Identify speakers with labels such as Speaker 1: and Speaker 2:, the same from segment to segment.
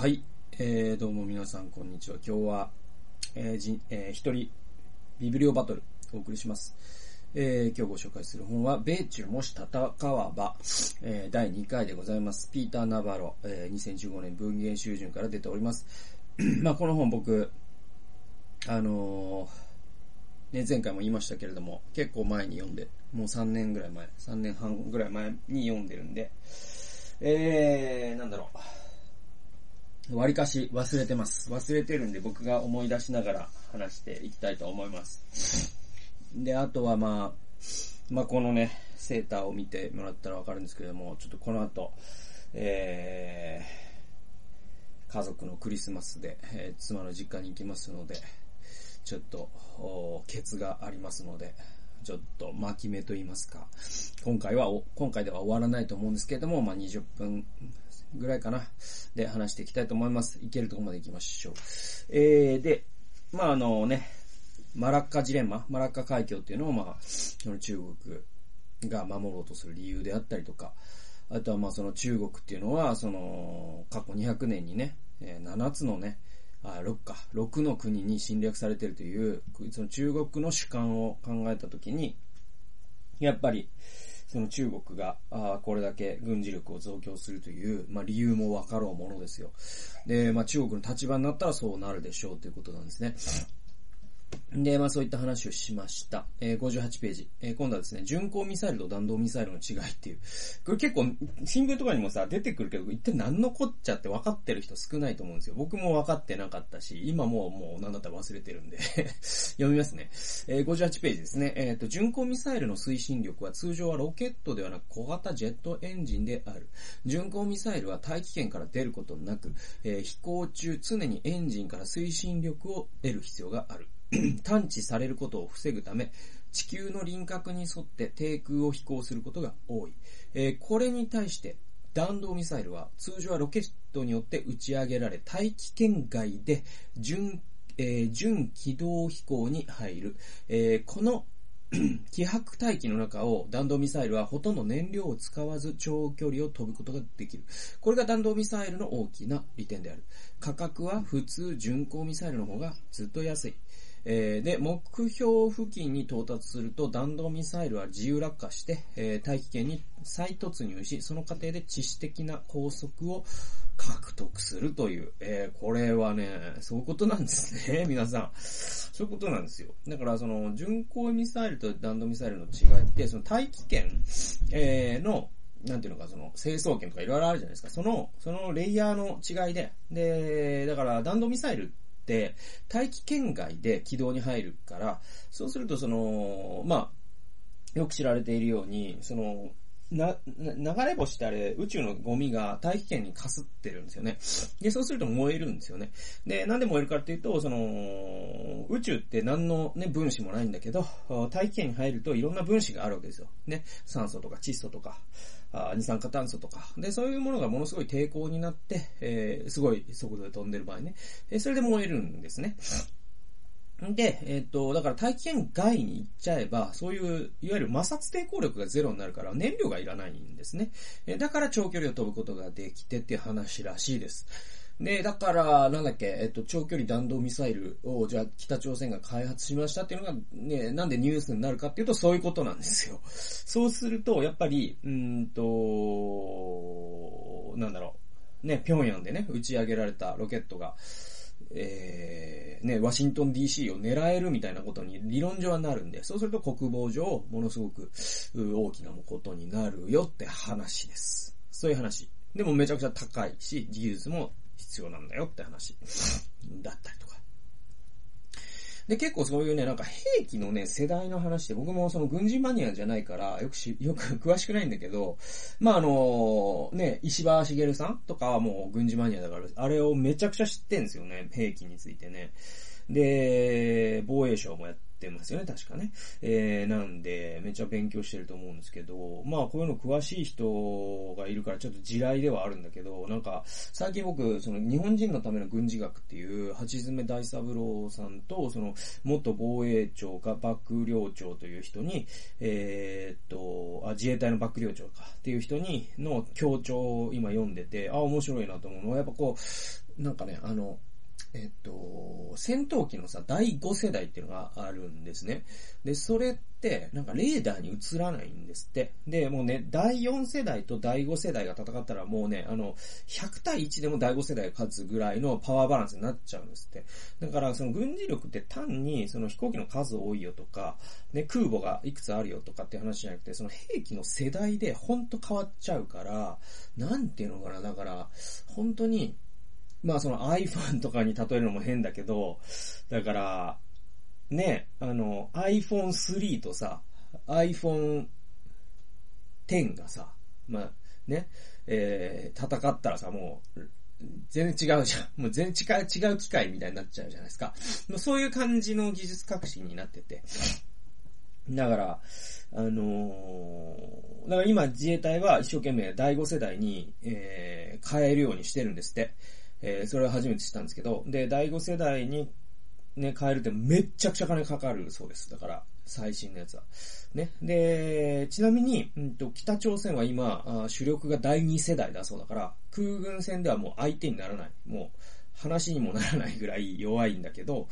Speaker 1: はい、えー、どうも皆さんこんにちは。今日は、えーじえー一人ビブリオバトルお送りします。えー、今日ご紹介する本は、米中もし戦わば、えー第2回でございます。ピーター・ナバロ、えー2015年文芸集順から出ております。まあこの本僕、あのーね、前回も言いましたけれども、結構前に読んで、もう3年ぐらい前、3年半ぐらい前に読んでるんで、えー、なんだろう。割かし忘れてます。忘れてるんで僕が思い出しながら話していきたいと思います。で、あとはまあ、まあこのね、セーターを見てもらったらわかるんですけども、ちょっとこの後、えー、家族のクリスマスで、えー妻の実家に行きますので、ちょっと、おケツがありますので、ちょっと巻き目と言いますか、今回は、今回では終わらないと思うんですけれども、まあ20分ぐらいかな、で話していきたいと思います。いけるとこまで行きましょう。えー、で、まああのね、マラッカジレンマ、マラッカ海峡っていうのをまあ、その中国が守ろうとする理由であったりとか、あとはまあその中国っていうのは、その、過去200年にね、え7つのね、あ、6か、6の国に侵略されてるという、その中国の主観を考えたときに、やっぱり、その中国が、あこれだけ軍事力を増強するという、まあ理由もわかろうものですよ。で、まあ中国の立場になったらそうなるでしょうということなんですね。で、まあそういった話をしました。えー58ページ。えー今度はですね、巡航ミサイルと弾道ミサイルの違いっていう。これ結構、新聞とかにもさ、出てくるけど、一体何のこっちゃって分かってる人少ないと思うんですよ。僕も分かってなかったし、今もうもう何だったら忘れてるんで 読みますね。えー58ページですね。えっ、と、巡航ミサイルの推進力は通常はロケットではなく小型ジェットエンジンである。巡航ミサイルは大気圏から出ることなく、えー飛行中常にエンジンから推進力を得る必要がある。探知されることを防ぐため、地球の輪郭に沿って低空を飛行することが多い。えーこれに対して、弾道ミサイルは通常はロケットによって打ち上げられ、大気圏外で準、えー準軌道飛行に入る。えーこの 気迫大気の中を弾道ミサイルはほとんど燃料を使わず長距離を飛ぶことができる。これが弾道ミサイルの大きな利点である。価格は普通巡航ミサイルの方がずっと安い。えーで、目標付近に到達すると弾道ミサイルは自由落下して、えー大気圏に再突入し、その過程で致死的な高速を獲得するという、えーこれはね、そういうことなんですね、皆さん。そういうことなんですよ。だから、その、巡航ミサイルと弾道ミサイルの違いって、その大気圏、えーの、なんていうのか、その、成層圏とかいろいろあるじゃないですか。その、そのレイヤーの違いで、で、だから弾道ミサイルって、大気圏外で軌道に入るから、そうするとその、まあ、よく知られているように、その、な流れ星ってあれ、宇宙のゴミが大気圏にかすってるんですよね。で、そうすると燃えるんですよね。で、なんで燃えるかっていうと、その、宇宙って何のね、分子もないんだけど、大気圏に入るといろんな分子があるわけですよ。ね。酸素とか窒素とか、あ二酸化炭素とか。で、そういうものがものすごい抵抗になって、えー、すごい速度で飛んでる場合ね。えーそれで燃えるんですね。で、えっ、と、だから大気圏外に行っちゃえば、そういう、いわゆる摩擦抵抗力がゼロになるから燃料がいらないんですね。えだから長距離を飛ぶことができてっていう話らしいです。で、だから、なんだっけ、えっと、長距離弾道ミサイルを、じゃあ、北朝鮮が開発しましたっていうのが、ね、なんでニュースになるかっていうと、そういうことなんですよ。そうすると、やっぱり、うーんと、なんだろう、ね、平壌でね、打ち上げられたロケットが、えー、ね、ワシントン DC を狙えるみたいなことに理論上はなるんで、そうすると国防上、ものすごく大きなことになるよって話です。そういう話。でもめちゃくちゃ高いし、技術も必要なんだよって話だったりとか。で、結構そういうね、なんか兵器のね、世代の話で、僕もその軍事マニアじゃないから、よくし、よく 詳しくないんだけど、まあ、あの、ね、石破茂さんとかはもう軍事マニアだから、あれをめちゃくちゃ知ってんですよね、兵器についてね。で、防衛省もやっってますよね、確かね。えー、なんで、めっちゃ勉強してると思うんですけど、まあ、こういうの詳しい人がいるから、ちょっと地雷ではあるんだけど、なんか、最近僕、その、日本人のための軍事学っていう、八詰大三郎さんと、その、元防衛庁か幕僚長という人に、えー、っと、あ、自衛隊の幕僚長かっていう人に、の協調を今読んでて、あ、面白いなと思うのは、やっぱこう、なんかね、あの、えっと、戦闘機のさ、第5世代っていうのがあるんですね。で、それって、なんかレーダーに映らないんですって。で、もうね、第4世代と第5世代が戦ったらもうね、あの、100対1でも第5世代が勝つぐらいのパワーバランスになっちゃうんですって。だから、その軍事力って単に、その飛行機の数多いよとか、ね、空母がいくつあるよとかって話じゃなくて、その兵器の世代でほんと変わっちゃうから、なんていうのかな、だから、本当に、まあその iPhone とかに例えるのも変だけど、だから、ね、あの iPhone 3とさ、iPhone 10がさ、まあね、えー、戦ったらさ、もう、全然違うじゃん。もう全然違う、違う機械みたいになっちゃうじゃないですか。そういう感じの技術革新になってて。だから、あのー、だから今自衛隊は一生懸命第5世代に、えー、変えるようにしてるんですって。えー、それは初めて知ったんですけど、で、第5世代にね、変えるってめっちゃくちゃ金かかるそうです。だから、最新のやつは。ね。で、ちなみに、うんと、北朝鮮は今、主力が第2世代だそうだから、空軍戦ではもう相手にならない。もう、話にもならないぐらい弱いんだけど、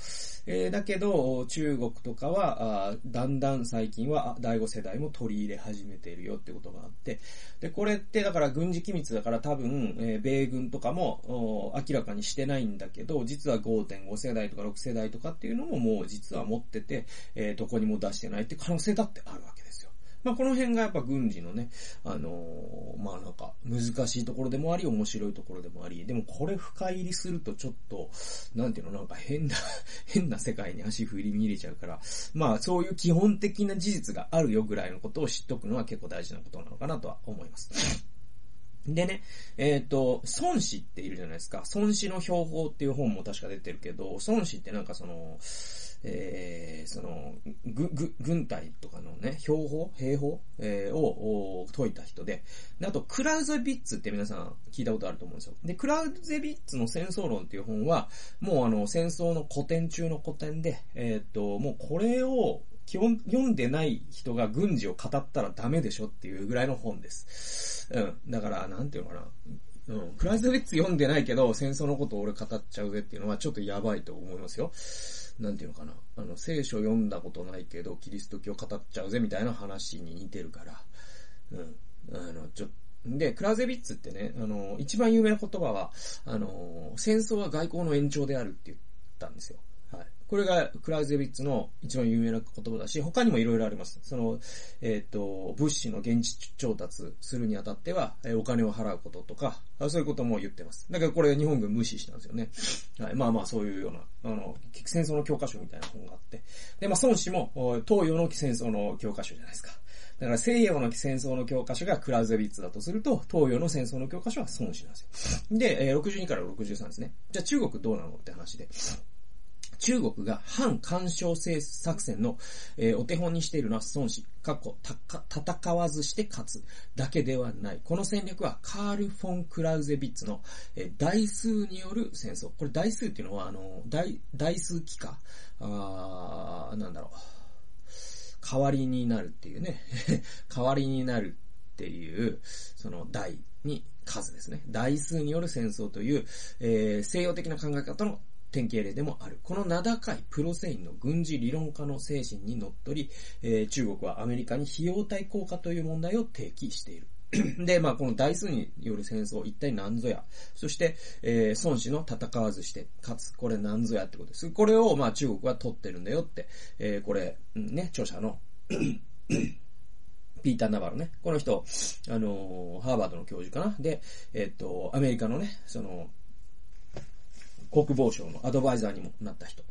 Speaker 1: えー、だけど、中国とかは、あだんだん最近は第5世代も取り入れ始めているよってことがあって、で、これってだから軍事機密だから多分、えー、米軍とかも明らかにしてないんだけど、実は5.5世代とか6世代とかっていうのももう実は持ってて、えー、どこにも出してないって可能性だってあるわけですよ。まあ、この辺がやっぱ軍事のね、あのー、まあなんか難しいところでもあり、面白いところでもあり、でもこれ深入りするとちょっと、なんていうの、なんか変な 変な世界に足振り見入れちゃうから、まあそういう基本的な事実があるよぐらいのことを知っとくのは結構大事なことなのかなとは思います。でね、えっ、ー、と、孫子っているじゃないですか。孫子の標法っていう本も確か出てるけど、孫子ってなんかその、えー、その、ぐ、ぐ、軍隊とかのね、標法兵法、えー、を解いた人でで、あと、クラウゼビッツって皆さん聞いたことあると思うんですよ。で、クラウゼビッツの戦争論っていう本は、もうあの、戦争の古典中の古典で、えー、っと、もうこれを、基本読んでない人が軍事を語ったらダメでしょっていうぐらいの本です。うん。だから、なんていうのかな。うん。クライズウィッツ読んでないけど、戦争のことを俺語っちゃうぜっていうのはちょっとやばいと思いますよ。なんていうのかな。あの、聖書読んだことないけど、キリスト教語っちゃうぜみたいな話に似てるから。うん。あの、ちょっ、で、クラウゼビッツってね、あの、一番有名な言葉は、あの、戦争は外交の延長であるって言ったんですよ。はいこれがクラウゼビッツの一番有名な言葉だし、他にもいろいろあります。その、えっ、ー、と、物資の現地調達するにあたっては、えお金を払うこととか、そういうことも言ってます。だからこれ日本軍無視したんですよね。はい。まあまあそういうような、あの、戦争の教科書みたいな本があって。で、まあ孫子も東洋の戦争の教科書じゃないですか。だから西洋の戦争の教科書がクラウゼビッツだとすると、東洋の戦争の教科書は孫子なんですよ。で、えー、62から63ですね。じゃあ中国どうなのって話で。中国が反干渉性作戦の、えー、お手本にしているのは孫子、過去、戦わずして勝つだけではない。この戦略はカール・フォン・クラウゼビッツの、えー、代数による戦争。これ代数っていうのは、あの、代、代数機か、あなんだろう。代わりになるっていうね。代わりになるっていう、その代に数ですね。代数による戦争という、えー、西洋的な考え方の典型例でもある。この名高いプロセインの軍事理論家の精神にのっとり、えー、中国はアメリカに費用対効果という問題を提起している。で、まあ、この台数による戦争、一体何ぞや。そして、えー、孫子の戦わずして、かつ、これ何ぞやってことです。これを、まあ、中国は取ってるんだよって、えー、これ、うんね、著者の ピーター・ナバロね。この人、あのー、ハーバードの教授かな。で、えっ、と、アメリカのね、その、国防省のアドバイザーにもなった人。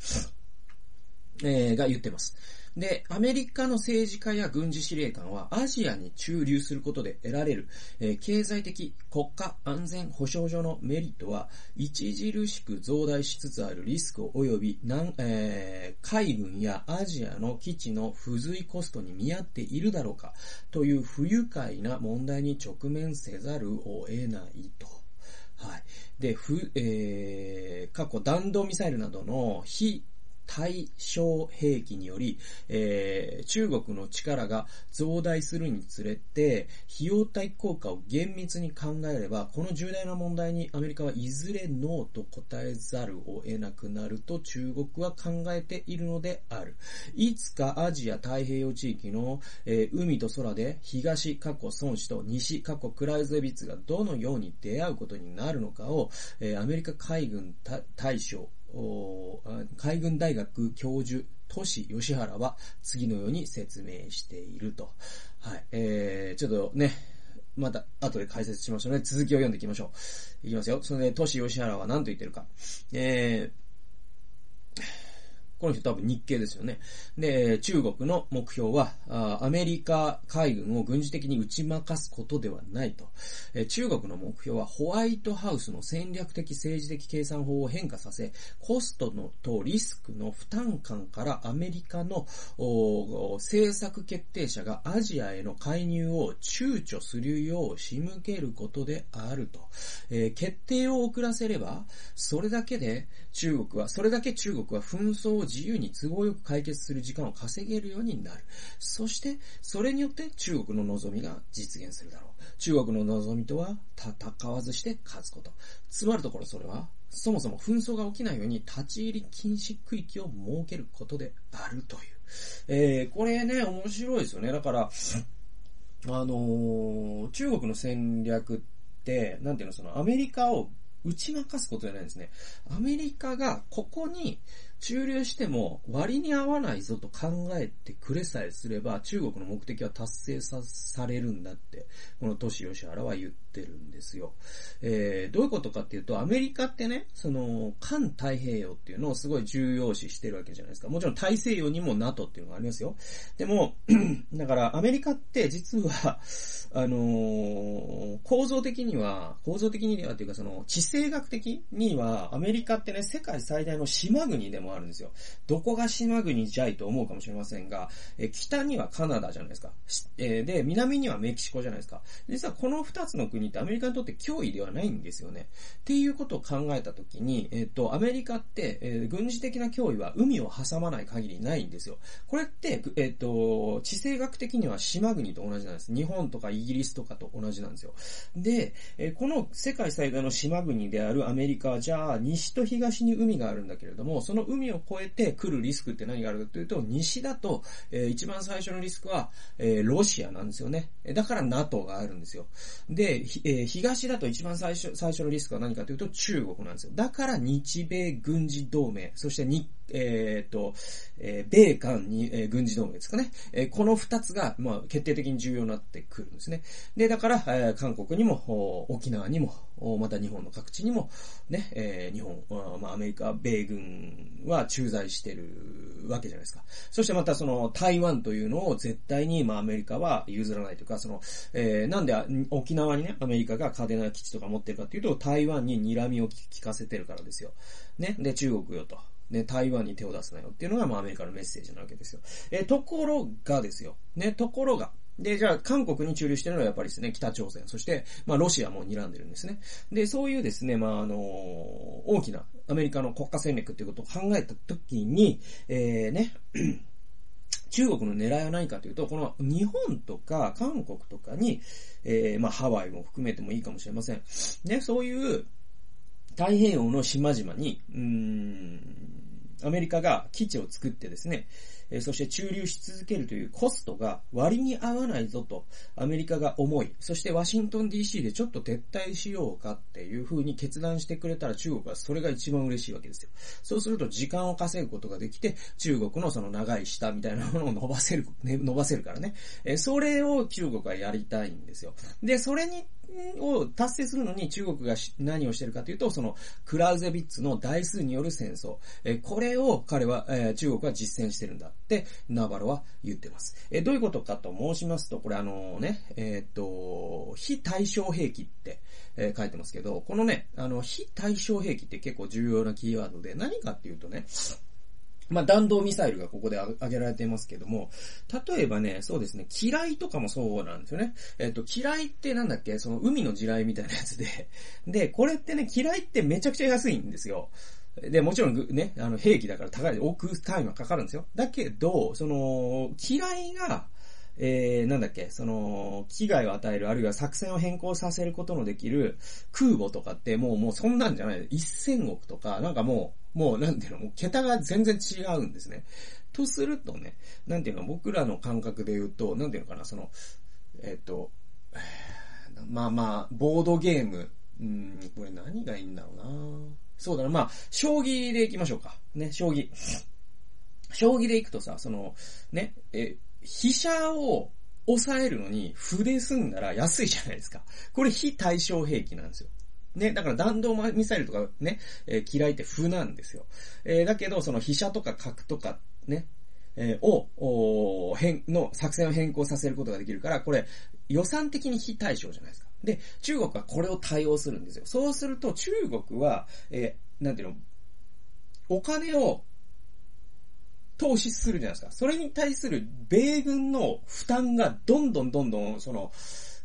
Speaker 1: えー、が言ってます。で、アメリカの政治家や軍事司令官はアジアに駐留することで得られる、えー、経済的国家安全保障上のメリットは著しく増大しつつあるリスク及び南、えー、海軍やアジアの基地の付随コストに見合っているだろうかという不愉快な問題に直面せざるを得ないと。はい。で、ふ、えー、過去弾道ミサイルなどの非対象兵器により、えー、中国の力が増大するにつれて、費用対効果を厳密に考えれば、この重大な問題にアメリカはいずれノーと答えざるを得なくなると中国は考えているのである。いつかアジア太平洋地域の、えー、海と空で東過去孫子と西過去クライゼビッツがどのように出会うことになるのかを、えー、アメリカ海軍大将海軍大学教授、都市吉原は次のように説明していると。はい。えー、ちょっとね、また後で解説しましょうね。続きを読んでいきましょう。いきますよ。それで、都市吉原は何と言ってるか。えー、この人多分日系ですよね。で、中国の目標は、アメリカ海軍を軍事的に打ち負かすことではないと。中国の目標はホワイトハウスの戦略的政治的計算法を変化させ、コストのとリスクの負担感からアメリカの政策決定者がアジアへの介入を躊躇するよう仕向けることであると。えー、決定を遅らせれば、それだけで中国は、それだけ中国は紛争を自由に都合よく解決する時間を稼げるようになる。そして、それによって中国の望みが実現するだろう。中国の望みとは戦わずして勝つこと。つまるところそれは、そもそも紛争が起きないように立ち入り禁止区域を設けることであるという。えー、これね、面白いですよね。だから、あのー、中国の戦略って、なんていうの、そのアメリカを打ち負かすことじゃないんですね。アメリカがここに駐留しても割に合わないぞと考えてくれさえすれば中国の目的は達成さされるんだって、この都市吉原は言ってるんですよ。えー、どういうことかっていうと、アメリカってね、その、環太平洋っていうのをすごい重要視してるわけじゃないですか。もちろん大西洋にも NATO っていうのがありますよ。でも、だからアメリカって実は、あのー、構造的には、構造的にはっていうかその、地政学的にはアメリカってね、世界最大の島国でももあるんですよ。どこが島国じゃいと思うかもしれませんが、え北にはカナダじゃないですか。えで、南にはメキシコじゃないですか。実はこの二つの国ってアメリカにとって脅威ではないんですよね。っていうことを考えたときに、えっ、と、アメリカって、えー、軍事的な脅威は海を挟まない限りないんですよ。これって、えっ、と、地政学的には島国と同じなんです。日本とかイギリスとかと同じなんですよ。で、えこの世界最大の島国であるアメリカは、じゃあ、西と東に海があるんだけれども、その海海を越えて来るリスクって何があるかというと、西だと、えー、一番最初のリスクは、えー、ロシアなんですよね。だから NATO があるんですよ。で、えー、東だと一番最初、最初のリスクは何かというと中国なんですよ。だから日米軍事同盟、そして日えっ、ー、と、えー、米韓に、えー、軍事同盟ですかね。えー、この二つが、まあ、決定的に重要になってくるんですね。で、だから、えー、韓国にも、沖縄にも、また日本の各地にも、ね、えー、日本、まあ、アメリカ、米軍は駐在してるわけじゃないですか。そしてまたその台湾というのを絶対に、まあ、アメリカは譲らないというか、その、えー、なんで沖縄にね、アメリカが嘉手納基地とか持ってるかというと、台湾に睨みを聞かせてるからですよ。ね、で、中国よと。ね、台湾に手を出すなよっていうのが、まあ、アメリカのメッセージなわけですよ。えところがですよ。ね、ところが。で、じゃあ、韓国に駐留してるのはやっぱりですね、北朝鮮、そして、まあ、ロシアも睨んでるんですね。で、そういうですね、まあ、あの、大きなアメリカの国家戦略っていうことを考えたときに、えー、ね、中国の狙いは何かというと、この日本とか韓国とかに、えー、まあ、ハワイも含めてもいいかもしれません。ね、そういう太平洋の島々に、うん、アメリカが基地を作ってですね、えそして駐留し続けるというコストが割に合わないぞとアメリカが思い、そしてワシントン DC でちょっと撤退しようかっていう風に決断してくれたら中国はそれが一番嬉しいわけですよ。そうすると時間を稼ぐことができて、中国のその長い舌みたいなものを伸ばせる、ね、伸ばせるからね。えそれを中国はやりたいんですよ。で、それにを達成するのに中国が何をしてるかというと、そのクラウゼビッツの台数による戦争。えこれを彼は、え中国は実践してるんだってナバロは言ってます。えどういうことかと申しますと、これあのね、えっ、と、非対称兵器って、え書いてますけど、このね、あの、非対称兵器って結構重要なキーワードで、何かっていうとね、まあ、弾道ミサイルがここで挙げられていますけども、例えばね、そうですね、機雷とかもそうなんですよね。えっ、と、機雷ってなんだっけ？その海の地雷みたいなやつで、で、これってね、機雷ってめちゃくちゃ安いんですよ。で、もちろんね、あの、兵器だから高い、置くタイムはかかるんですよ。だけど、その、機雷が、えー、なんだっけ、その、危害を与える、あるいは作戦を変更させることのできる空母とかって、もう、もうそんなんじゃない。一千億とか、なんかもう、もう、なんていうの、もう桁が全然違うんですね。とするとね、なんていうの、僕らの感覚で言うと、なんていうのかな、その、えっ、ー、と、まあまあ、ボードゲーム、うん、これ何がいいんだろうなそうだな、まあ、将棋で行きましょうか。ね、将棋。将棋で行くとさ、その、ね、え、飛車を抑えるのに筆済んだら安いじゃないですか。これ非対称兵器なんですよ。ね、だから弾道ミサイルとかね、えー、嫌いって負なんですよ。えー、だけど、その飛車とか角とかね、えー、を、お変、の作戦を変更させることができるから、これ予算的に非対称じゃないですか。で、中国はこれを対応するんですよ。そうすると中国は、えー、なんていうの、お金を投資するじゃないですか。それに対する米軍の負担がどんどんどんどん、その、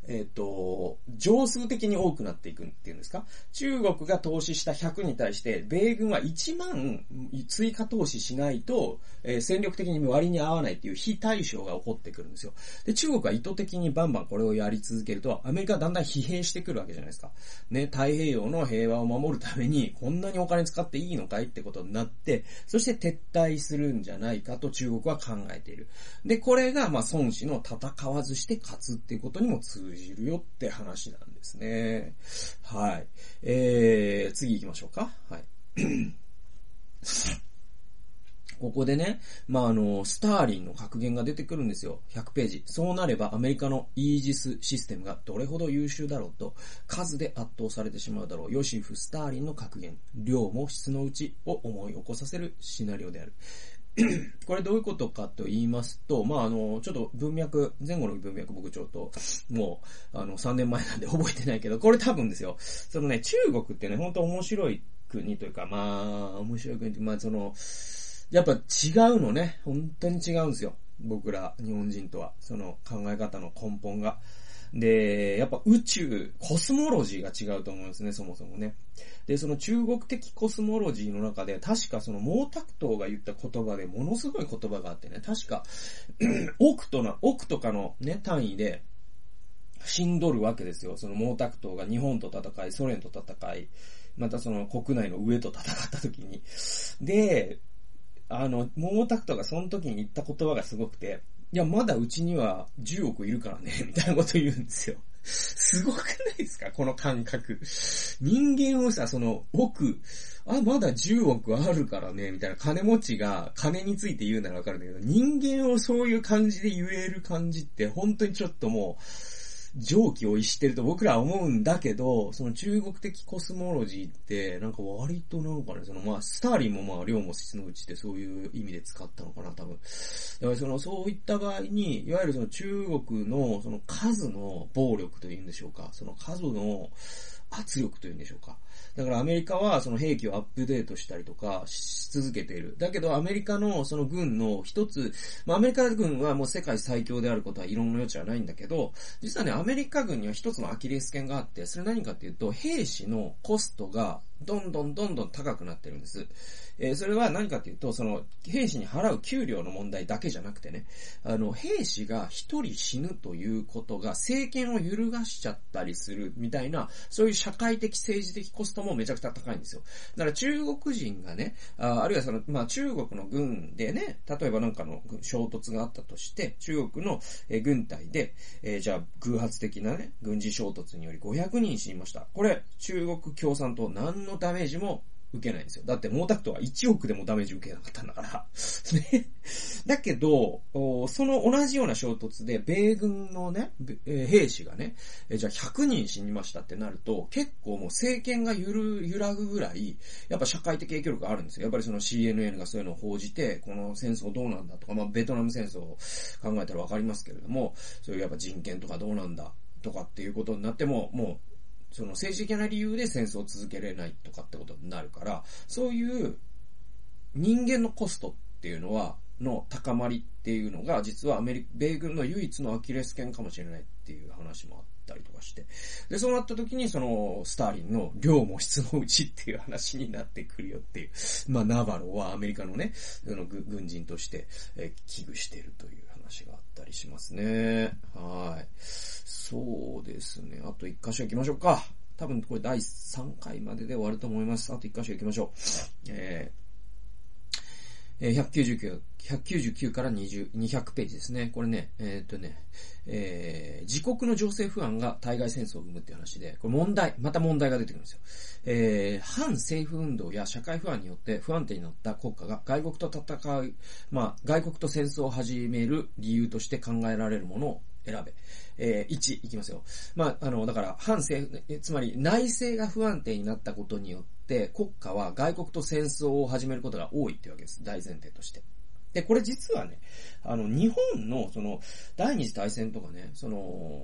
Speaker 1: えっ、ー、と、上数的に多くなっていくっていうんですか？中国が投資した100に対して、米軍は1万追加投資しないと、えー、戦力的に割に合わないっていう非対称が起こってくるんですよ。で、中国は意図的にバンバンこれをやり続けると、アメリカはだんだん疲弊してくるわけじゃないですか。ね、太平洋の平和を守るために、こんなにお金使っていいのかいってことになって、そして撤退するんじゃないかと中国は考えている。で、これが、まあ、孫子の戦わずして勝つっていうことにも通通じるよって話なんですね。はい。えー、次行きましょうか。はい。ここでね、まあ、あの、スターリンの格言が出てくるんですよ。100ページ。そうなればアメリカのイージスシステムがどれほど優秀だろうと、数で圧倒されてしまうだろう。ヨシフ・スターリンの格言。量も質のうちを思い起こさせるシナリオである。これどういうことかと言いますと、まあ、あの、ちょっと文脈、前後の文脈僕ちょっと、もう、あの、3年前なんで 覚えてないけど、これ多分ですよ。そのね、中国ってね、本当面白い国というか、まあ、面白い国って、まあ、その、やっぱ違うのね。本当に違うんですよ。僕ら、日本人とは。その考え方の根本が。で、やっぱ宇宙、コスモロジーが違うと思うんですね、そもそもね。で、その中国的コスモロジーの中で、確かその毛沢東が言った言葉でものすごい言葉があってね、確か、億とな、億とかのね、単位で、死んどるわけですよ。その毛沢東が日本と戦い、ソ連と戦い、またその国内の上と戦った時に。で、あの、毛沢東がその時に言った言葉がすごくて、いや、まだうちには10億いるからね、みたいなこと言うんですよ。すごくないですか？この感覚。人間をさ、その奥、あ、まだ10億あるからね、みたいな金持ちが金について言うならわかるんだけど、人間をそういう感じで言える感じって本当にちょっともう、蒸気を逸してると僕らは思うんだけど、その中国的コスモロジーって、なんか割となんかね、そのまあ、スターリンもまあ、量も質のうちってそういう意味で使ったのかな、多分。だからその、そういった場合に、いわゆるその中国のその数の暴力というんでしょうか、その数の圧力というんでしょうか。だからアメリカはその兵器をアップデートしたりとかし続けている。だけどアメリカのその軍の一つ、まあアメリカ軍はもう世界最強であることは異論の余地はないんだけど、実はね、アメリカ軍には一つのアキレス腱があって、それ何かっていうと、兵士のコストがどんどんどんどん高くなってるんです。えー、それは何かっていうと、その、兵士に払う給料の問題だけじゃなくてね、あの、兵士が一人死ぬということが政権を揺るがしちゃったりするみたいな、そういう社会的政治的コストもめちゃくちゃ高いんですよ。だから中国人がね、ああるいはその、まあ中国の軍でね、例えばなんかの衝突があったとして、中国の軍隊で、えー、じゃあ偶発的なね、軍事衝突により500人死にました。これ、中国共産党何ののダメージも受けないんですよ。だって毛沢東は1億でもダメージ受けなかったんだから。ね。だけど、その同じような衝突で、米軍のね、兵士がね、じゃあ100人死にましたってなると、結構もう政権が揺る、揺らぐぐらい、やっぱ社会的影響力があるんですよ。やっぱりその CNN がそういうのを報じて、この戦争どうなんだとか、まあベトナム戦争を考えたらわかりますけれども、そういうやっぱ人権とかどうなんだとかっていうことになっても、もうその政治的な理由で戦争を続けれないとかってことになるから、そういう人間のコストっていうのは、の高まりっていうのが、実はアメリカ、米軍の唯一のアキレス腱かもしれないっていう話もあったりとかして。で、そうなった時に、その、スターリンの量も質のうちっていう話になってくるよっていう。まあ、ナバロはアメリカのね、その軍人として、え危惧してるというがあったりしますね。はい。そうですね。あと一箇所行きましょうか。多分これ第3回までで終わると思います。あと一箇所行きましょう。えー、199、199から20、200ページですね。これね、えー、っとね、えー、自国の情勢不安が対外戦争を生むっていう話で、これ問題、また問題が出てくるんですよ。えー、反政府運動や社会不安によって不安定になった国家が外国と戦う、まあ、外国と戦争を始める理由として考えられるものを選べ。えー、1、いきますよ。まあ、あの、だから、反政府、つまり内政が不安定になったことによって、国家は外国と戦争を始めることが多いっていうわけです。大前提として。で、これ実はね、あの、日本の、その、第二次大戦とかね、その、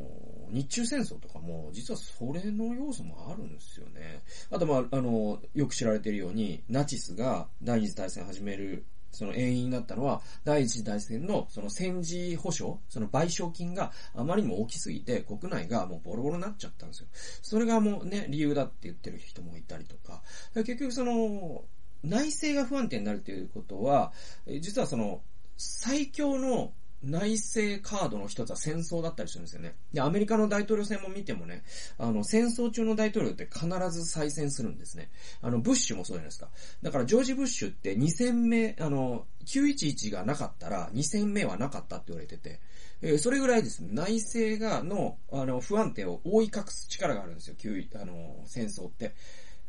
Speaker 1: 日中戦争とかも、実はそれの要素もあるんですよね。あと、まあ、あの、よく知られているように、ナチスが第二次大戦始めるその遠因になったのは、第一次大戦のその戦時保障、その賠償金があまりにも大きすぎて、国内がもうボロボロになっちゃったんですよ。それがもうね、理由だって言ってる人もいたりとか、結局その、内政が不安定になるということは、実はその、最強の内政カードの一つは戦争だったりするんですよね。で、アメリカの大統領選も見てもね、あの、戦争中の大統領って必ず再選するんですね。あの、ブッシュもそうじゃないですか。だから、ジョージ・ブッシュって2戦目、あの、911がなかったら2戦目はなかったって言われてて、えー、それぐらいですね、内政が、の、あの、不安定を覆い隠す力があるんですよ、9あの、戦争って。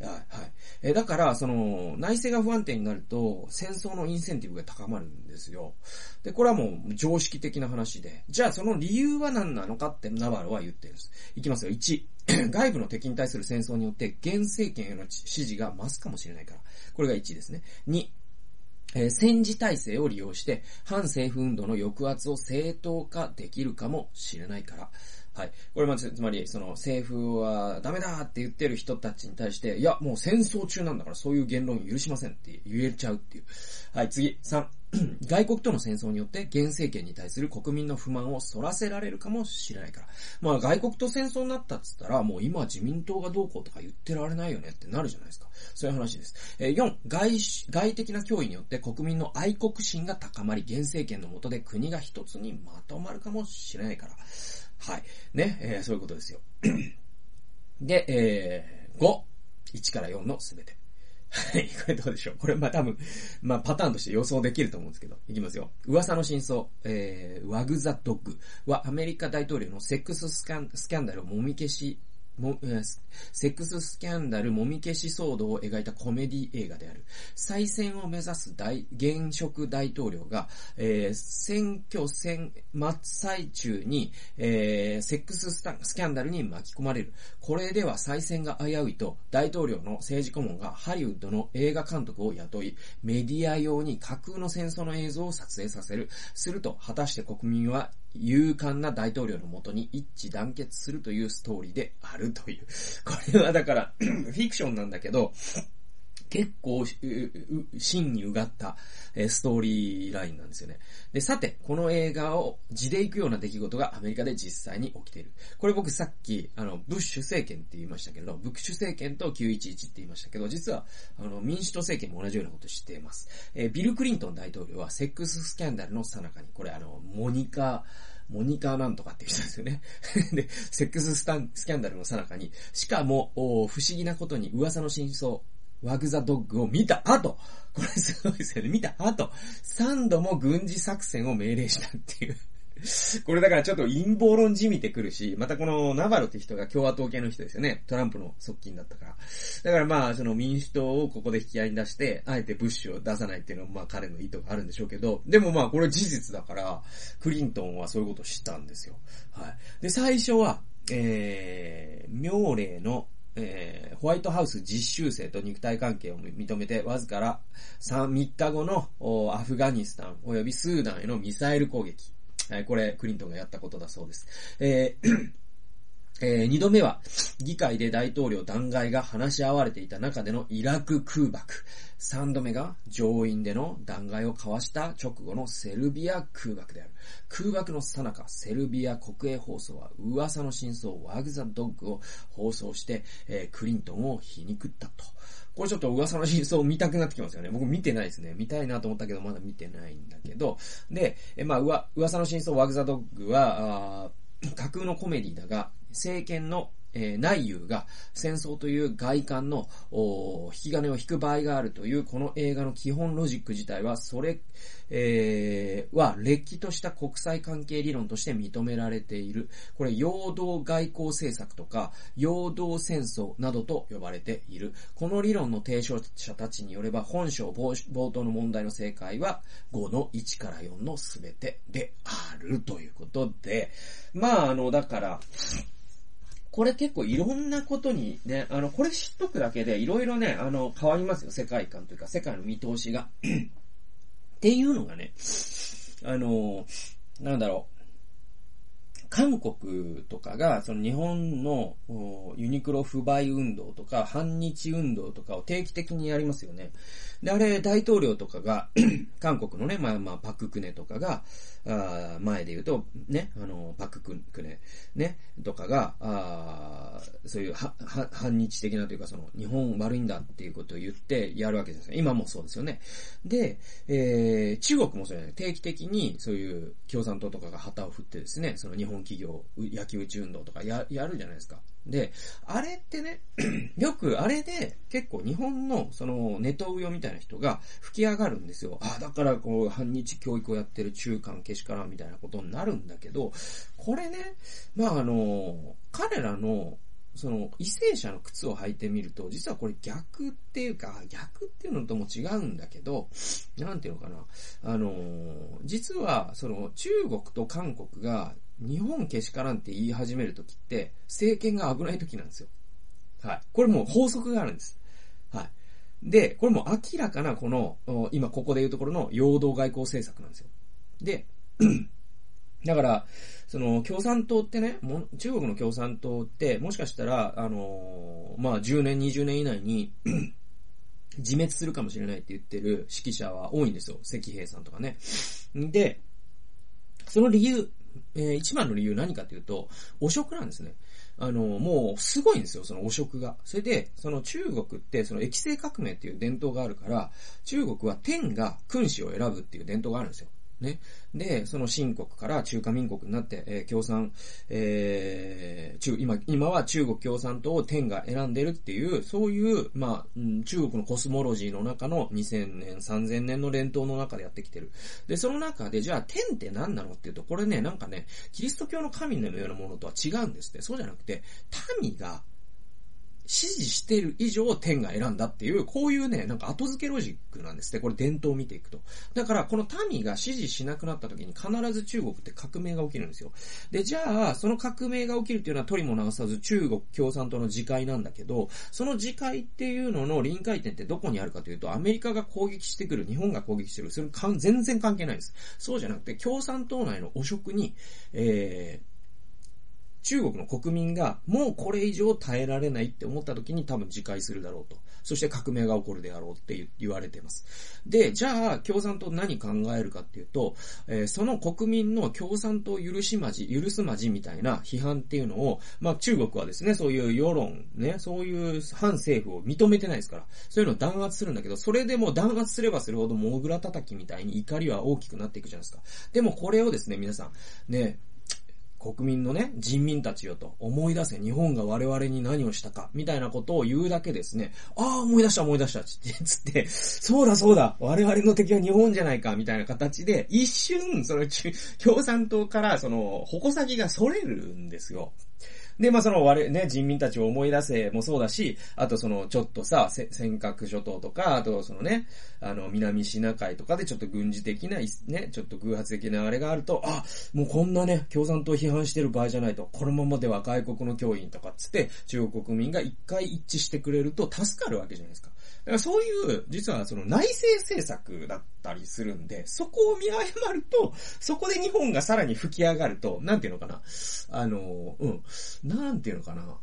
Speaker 1: はい、えだから、その、内政が不安定になると、戦争のインセンティブが高まるんですよ。で、これはもう常識的な話で。じゃあ、その理由は何なのかってナバロは言ってるんです。いきますよ。1、外部の敵に対する戦争によって、現政権への支持が増すかもしれないから。これが1ですね。2、えー、戦時体制を利用して、反政府運動の抑圧を正当化できるかもしれないから。はい。これまつ、つまり、その、政府はダメだって言ってる人たちに対して、いや、もう戦争中なんだからそういう言論許しませんって言えちゃうっていう。はい、次、3。外国との戦争によって現政権に対する国民の不満を反らせられるかもしれないから。まあ外国と戦争になったっつったら、もう今自民党がどうこうとか言ってられないよねってなるじゃないですか。そういう話です。えー、4、外、外的な脅威によって国民の愛国心が高まり、現政権の下で国が一つにまとまるかもしれないから。はい。ね、えー、そういうことですよ。で、えー、5、1から4のすべて。はい、これどうでしょう？これ、まあ、多分、まあ、パターンとして予想できると思うんですけど、いきますよ。噂の真相、えー、ワグザドッグはアメリカ大統領のセックススキャンダルをもみ消しも、セックススキャンダルもみ消し騒動を描いたコメディ映画である。再選を目指す大、現職大統領が、えー、選挙戦真っ最中に、えー、セックススキャンダルに巻き込まれる。これでは再選が危ういと、大統領の政治顧問がハリウッドの映画監督を雇い、メディア用に架空の戦争の映像を撮影させる。すると、果たして国民は勇敢な大統領のもとに一致団結するというストーリーであるという。これはだから フィクションなんだけど、結構、真にうがった、ストーリーラインなんですよね。で、さて、この映画を地で行くような出来事がアメリカで実際に起きている。これ僕さっき、あの、ブッシュ政権って言いましたけれど、ブッシュ政権と911って言いましたけど、実は、あの、民主党政権も同じようなことを知っています。えー、ビル・クリントン大統領はセックススキャンダルの最中に、これあの、モニカ、モニカなんとかっていう人ですよね。で、セックススタンスキャンダルの最中に、しかも、不思議なことに噂の真相、ワグザドッグを見た後、これすごいですよね。見た後、3度も軍事作戦を命令したっていう。これだからちょっと陰謀論じみてくるし、またこのナバロって人が共和党系の人ですよね。トランプの側近だったから。だからまあ、その民主党をここで引き合いに出して、あえてブッシュを出さないっていうのはまあ彼の意図があるんでしょうけど、でもまあこれ事実だから、クリントンはそういうことをしたんですよ。はい。で、最初は、えー、妙齢のえー、ホワイトハウス実習生と肉体関係を認めて、わずか 3, 3日後のアフガニスタン及びスーダンへのミサイル攻撃。えー、これ、クリントンがやったことだそうです。えーえー、二度目は、議会で大統領弾劾が話し合われていた中でのイラク空爆。三度目が上院での弾劾を交わした直後のセルビア空爆である。空爆の最中、セルビア国営放送は噂の真相ワグザドッグを放送して、えー、クリントンを皮肉ったと。これちょっと噂の真相を見たくなってきますよね。僕見てないですね。見たいなと思ったけど、まだ見てないんだけど。で、えまあ、噂の真相ワグザドッグは、架空のコメディだが、政権のえ、内遊が戦争という外観の引き金を引く場合があるというこの映画の基本ロジック自体は、それ、えー、は、れっきとした国際関係理論として認められている。これ、陽動外交政策とか、陽動戦争などと呼ばれている。この理論の提唱者たちによれば、本章冒頭の問題の正解は、5の1から4の全てであるということで、まあ、あの、だから、これ結構いろんなことにね、あの、これ知っとくだけでいろいろね、あの、変わりますよ、世界観というか、世界の見通しが。っていうのがね、あの、なんだろう。韓国とかが、その日本のユニクロ不買運動とか、反日運動とかを定期的にやりますよね。で、あれ、大統領とかが 韓国のね、まあまあ、パククネとかが、あ前で言うと、ね、あの、パククネ、ね、とかが、あそういうは、は、反日的なというか、その、日本悪いんだっていうことを言ってやるわけです今もそうですよね。で、えー、中国もそうよね。定期的に、そういう共産党とかが旗を振ってですね、その日本企業、野球打ち運動とかや、やるじゃないですか。で、あれってね、よくあれで結構日本のそのネトウヨみたいな人が吹き上がるんですよ。ああ、だからこう反日教育をやってる中間けしからんみたいなことになるんだけど、これね、まああの、彼らのその、異性者の靴を履いてみると、実はこれ逆っていうか、逆っていうのとも違うんだけど、なんていうのかな。あの実は、その、中国と韓国が日本けしからんって言い始めるときって、政権が危ないときなんですよ。はい。これもう法則があるんです。はい。で、これも明らかなこの、今ここで言うところの陽動外交政策なんですよ。で、だから、その、共産党ってね、も中国の共産党って、もしかしたら、あのー、まあ、10年、20年以内に 自滅するかもしれないって言ってる指揮者は多いんですよ。石兵さんとかね。で、その理由、えー、一番の理由何かというと、汚職なんですね。あの、もう、すごいんですよ、その汚職が。それで、その中国って、その液性革命っていう伝統があるから、中国は天が君主を選ぶっていう伝統があるんですよ。ね。で、その新国から中華民国になって、えー、共産、えー、中、今、今は中国共産党を天が選んでるっていう、そういう、まあ、うん、中国のコスモロジーの中の2000年、3000年の伝統の中でやってきてる。で、その中で、じゃあ天って何なのっていうと、これね、なんかね、キリスト教の神のようなものとは違うんですって。そうじゃなくて、民が支持してる以上天が選んだっていう、こういうね、なんか後付けロジックなんですね。これ伝統を見ていくと。だから、この民が支持しなくなった時に必ず中国って革命が起きるんですよ。で、じゃあ、その革命が起きるっていうのは取りも直さず中国共産党の自戒なんだけど、その自戒っていうのの臨界点ってどこにあるかというと、アメリカが攻撃してくる、日本が攻撃してくる、それ全然関係ないです。そうじゃなくて、共産党内の汚職に、えー、中国の国民がもうこれ以上耐えられないって思った時に多分自戒するだろうと。そして革命が起こるであろうって言われています。で、じゃあ共産党何考えるかっていうと、えー、その国民の共産党許しまじ、許すまじみたいな批判っていうのを、まあ中国はですね、そういう世論、ね、そういう反政府を認めてないですから、そういうのを弾圧するんだけど、それでも弾圧すればするほどモグラ叩きみたいに怒りは大きくなっていくじゃないですか。でもこれをですね、皆さん、ね、国民のね、人民たちよと思い出せ日本が我々に何をしたか、みたいなことを言うだけですね、ああ、思い出した思い出した、つって、そうだそうだ、我々の敵は日本じゃないか、みたいな形で、一瞬、その、共産党から、その、矛先が逸れるんですよ。で、まあその我、ね、人民たちを思い出せもそうだし、あとその、ちょっとさ、尖閣諸島とか、あとそのね、あの、南シナ海とかでちょっと軍事的な、ね、ちょっと偶発的な流れがあると、あ、もうこんなね、共産党批判してる場合じゃないと、このままでは外国の教員とかっつって、中国国民が一回一致してくれると助かるわけじゃないですか。だからそういう、実はその内政政策だったりするんで、そこを見誤ると、そこで日本がさらに吹き上がると、なんていうのかな。あの、うん。なんていうのかな。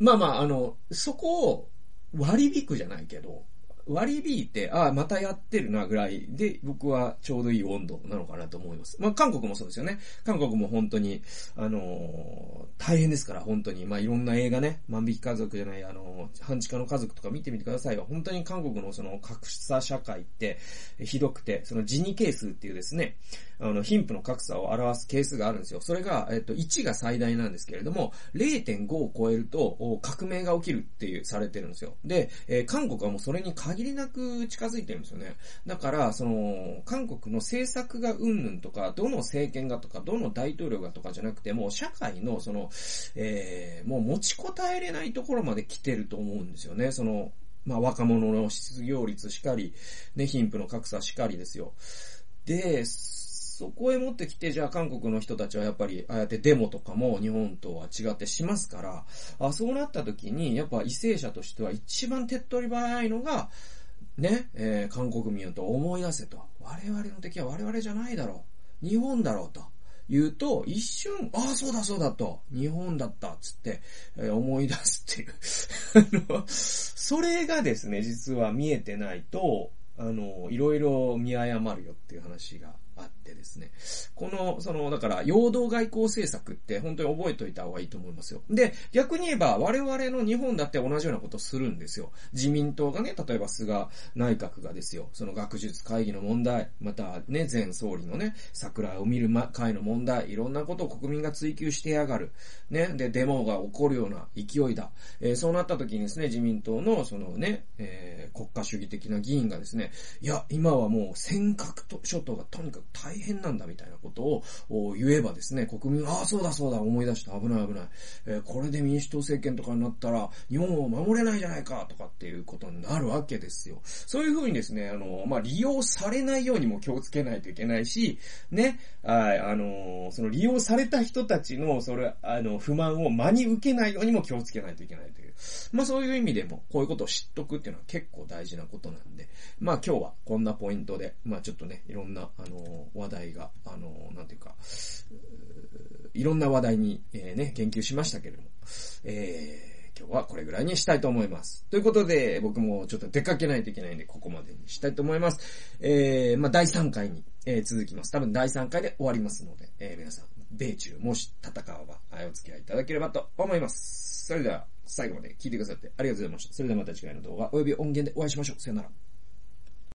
Speaker 1: まあまあ、あの、そこを割り引くじゃないけど、割り引いて、ああ、またやってるなぐらいで、僕はちょうどいい温度なのかなと思います。まあ、韓国もそうですよね。韓国も本当に、あのー、大変ですから、本当に。まあ、いろんな映画ね、万引き家族じゃない、あのー、半地下の家族とか見てみてくださいよ。本当に韓国のその格差社会ってひどくて、そのジニ係数っていうですね、あの、貧富の格差を表す係数があるんですよ。それが、えっと、1が最大なんですけれども、0.5を超えると、革命が起きるっていう、されてるんですよ。で、えー、韓国はもうそれに変限りなく近づいてるんですよね。だから、その、韓国の政策がうんぬんとか、どの政権がとか、どの大統領がとかじゃなくて、もう社会の、その、えー、もう持ちこたえれないところまで来てると思うんですよね。その、まあ、若者の失業率しかり、ね、貧富の格差しかりですよ。で、そこへ持ってきて、じゃあ韓国の人たちはやっぱり、ああやってデモとかも日本とは違ってしますから、あそうなった時に、やっぱ為政者としては一番手っ取り早いのが、ね、えー、韓国民と思い出せと。我々の敵は我々じゃないだろう。日本だろうと。言うと、一瞬、ああ、そうだそうだと、日本だった、つって、えー、思い出すっていう あの、それがですね、実は見えてないと、あの、いろいろ見誤るよっていう話があってですね。この、その、だから、陽動外交政策って本当に覚えといた方がいいと思いますよ。で、逆に言えば、我々の日本だって同じようなことするんですよ。自民党がね、例えば菅内閣がですよ、その学術会議の問題、またね、前総理のね、桜を見る会の問題、いろんなことを国民が追求してやがる。ね、で、デモが起こるような勢いだ。えー、そうなった時にですね、自民党の、そのね、えー、国家主義的な議員がですね、いや、今はもう尖閣諸島がとにかく大変なんだみたいなことを言えばですね、国民、ああ、そうだそうだ、思い出した、危ない危ない。えー、これで民主党政権とかになったら、日本を守れないじゃないか、とかっていうことになるわけですよ。そういうふうにですね、あの、まあ、利用されないようにも気をつけないといけないし、ね、はい、あの、その利用された人たちの、それ、あの、不満を真に受けないようにも気をつけないといけないという。まあそういう意味でも、こういうことを知っとくっていうのは結構大事なことなんで、まあ今日はこんなポイントで、まあちょっとね、いろんな、あの、話題が、あの、なんていうか、いろんな話題に、えー、ね、言及しましたけれども、えー今日はこれぐらいにしたいと思います。ということで、僕もちょっと出かけないといけないんで、ここまでにしたいと思います。えー、まあ、第3回に、えー、続きます。多分第3回で終わりますので、えー、皆さん、米中もし戦わば、お付き合いいただければと思います。それでは、最後まで聞いてくださってありがとうございました。それではまた次回の動画及び音源でお会いしましょう。さよなら。